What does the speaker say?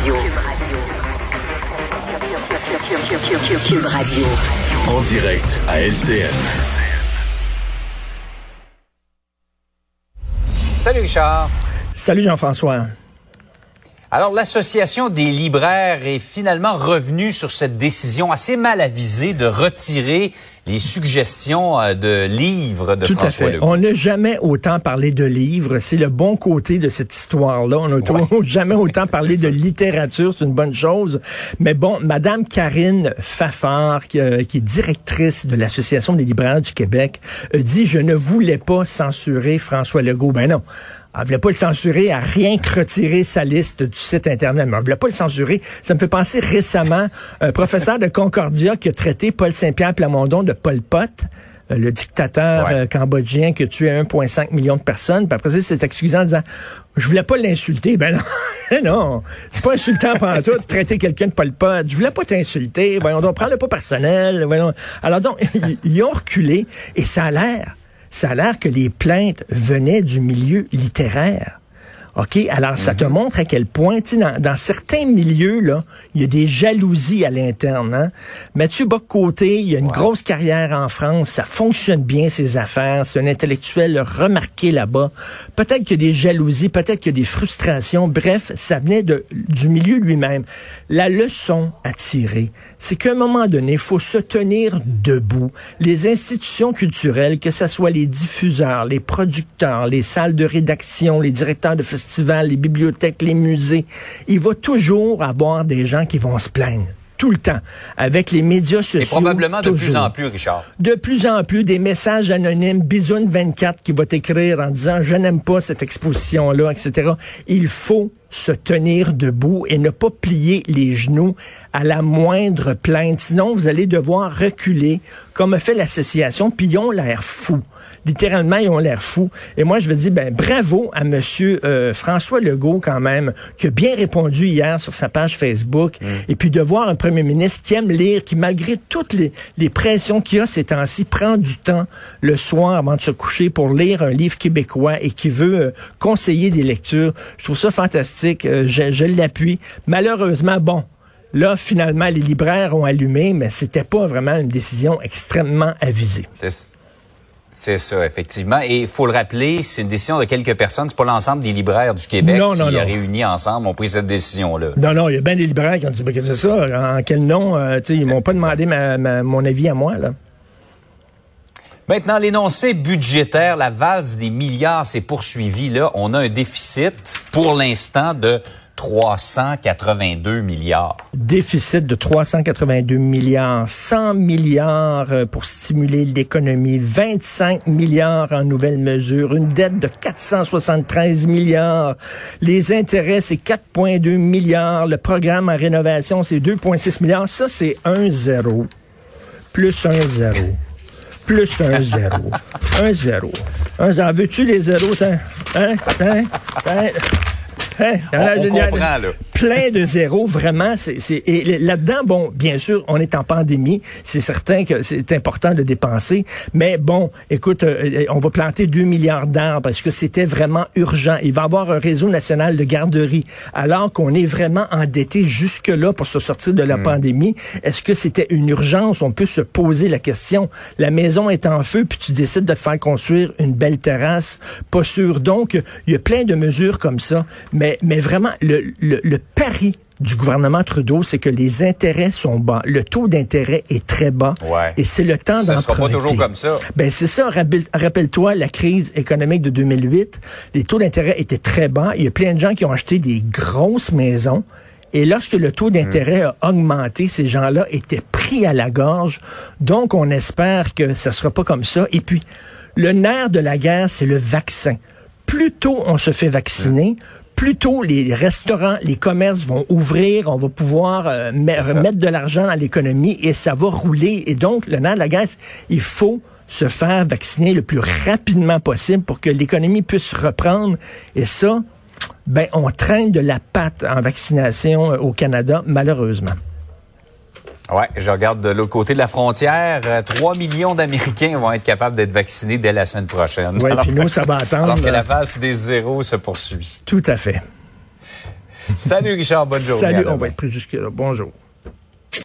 Radio. Cube Radio. En direct à LCN. Salut Richard. Salut Jean-François. Alors, l'Association des libraires est finalement revenue sur cette décision assez mal avisée de retirer les suggestions euh, de livres de Tout François à fait. Legault. On n'a jamais autant parlé de livres. C'est le bon côté de cette histoire-là. On n'a Ouais. jamais autant parlé de littérature. C'est une bonne chose. Mais bon, Madame Karine Fafard, qui, euh, qui est directrice de l'Association des libraires du Québec, a dit, je ne voulais pas censurer François Legault. Ben non. Elle voulait pas le censurer, à rien que retirer sa liste du site Internet. Mais elle voulait pas le censurer. Ça me fait penser récemment, un professeur de Concordia qui a traité Paul Saint-Pierre Plamondon de Pol Pot, euh, le dictateur Ouais. euh, cambodgien qui a tué 1,5 million de personnes. Puis après ça, il s'est excusé en disant, je voulais pas l'insulter. Ben non, non, c'est pas insultant pendant tout de traiter quelqu'un de Pol Pot. Je voulais pas t'insulter. Voyons donc, prends-le pas personnel. Voyons. Alors donc, ils, ils ont reculé et ça a l'air ça a l'air que les plaintes venaient du milieu littéraire. OK? Alors, ça te montre à quel point, dans, dans certains milieux, là, il y a des jalousies à l'interne. Hein? Mathieu Bock-Côté, il a une grosse carrière en France. Ça fonctionne bien, ses affaires. C'est un intellectuel remarqué là-bas. Peut-être qu'il y a des jalousies, peut-être qu'il y a des frustrations. Bref, ça venait de, du milieu lui-même. La leçon à tirer, c'est qu'à un moment donné, il faut se tenir debout. Les institutions culturelles, que ce soit les diffuseurs, les producteurs, les salles de rédaction, les directeurs de festivals, les bibliothèques, les musées, il va toujours avoir des gens qui vont se plaindre. Tout le temps. Avec les médias sociaux. Et probablement de plus en plus, Richard. De plus en plus, des messages anonymes, Bisoune 24 qui va t'écrire en disant je n'aime pas cette exposition-là, etc. Il faut se tenir debout et ne pas plier les genoux à la moindre plainte. Sinon, vous allez devoir reculer, comme a fait l'association, puis ils ont l'air fous. Littéralement, ils ont l'air fous. Et moi, je veux dire, ben, bravo à Monsieur euh, François Legault, quand même, qui a bien répondu hier sur sa page Facebook. Et puis de voir un premier ministre qui aime lire, qui, malgré toutes les, les pressions qu'il y a ces temps-ci, prend du temps le soir avant de se coucher pour lire un livre québécois et qui veut euh, conseiller des lectures. Je trouve ça fantastique. Euh, je je l'appuie. Malheureusement, bon, Là, finalement, les libraires ont allumé, mais c'était pas vraiment une décision extrêmement avisée. C'est- ça, effectivement. Et il faut le rappeler, c'est une décision de quelques personnes. C'est pas l'ensemble des libraires du Québec Non, qui, non, non. réunis ensemble, ont pris cette décision-là. Non, non, il y a bien des libraires qui ont dit, ben, qu'est-ce que c'est ça? En quel nom? Euh, ils m'ont pas demandé ma- ma- mon avis à moi, là. Maintenant, l'énoncé budgétaire, la valse des milliards s'est poursuivie. Là, on a un déficit, pour l'instant, de 382 milliards. Déficit de 382 milliards, 100 milliards euh, pour stimuler l'économie, 25 milliards en nouvelles mesures, une dette de 473 milliards, les intérêts, c'est 4,2 milliards, le programme en rénovation, c'est 2,6 milliards. Ça, c'est un zéro, plus un zéro, plus un zéro, un zéro. Un zéro. Veux-tu les zéros? Hein? Hein? Hein? Hein? Hein? On- on comprend, là. Plein de zéros, vraiment. C'est, c'est- et là-dedans, bon, bien sûr, on est en pandémie. C'est certain que c'est important de dépenser. Mais bon, écoute, euh, on va planter 2 milliards d'arbres parce que c'était vraiment urgent. Il va y avoir un réseau national de garderies. Alors qu'on est vraiment endetté jusque-là pour se sortir de la pandémie, est-ce que c'était une urgence? On peut se poser la question. La maison est en feu, puis tu décides de te faire construire une belle terrasse. Pas sûr. Donc, il y a plein de mesures comme ça. Mais, mais vraiment, le, le, le pari du gouvernement Trudeau, c'est que les intérêts sont bas. Le taux d'intérêt est très bas. Ouais. Et c'est le temps Ça sera pas toujours comme ça. Ben c'est ça. Rappelle- Rappelle-toi la crise économique de 2008. Les taux d'intérêt étaient très bas. Il y a plein de gens qui ont acheté des grosses maisons. Et lorsque le taux d'intérêt a augmenté, ces gens-là étaient pris à la gorge. Donc, on espère que ça sera pas comme ça. Et puis, le nerf de la guerre, c'est le vaccin. Plus tôt on se fait vacciner, plus tôt les restaurants, les commerces vont ouvrir, on va pouvoir euh, me- ça. remettre de l'argent dans l'économie et ça va rouler. Et donc, le nerf de la guerre, il faut se faire vacciner le plus rapidement possible pour que l'économie puisse reprendre. Et ça, ben, on traîne de la patte en vaccination euh, au Canada, malheureusement. Ouais, je regarde de l'autre côté de la frontière. euh, 3 millions d'Américains vont être capables d'être vaccinés dès la semaine prochaine. Oui, puis nous, ça va attendre. Alors que euh, la phase des zéros se poursuit. Tout à fait. Salut Richard, bonne journée. Salut, on va être pris jusque-là. Bonjour.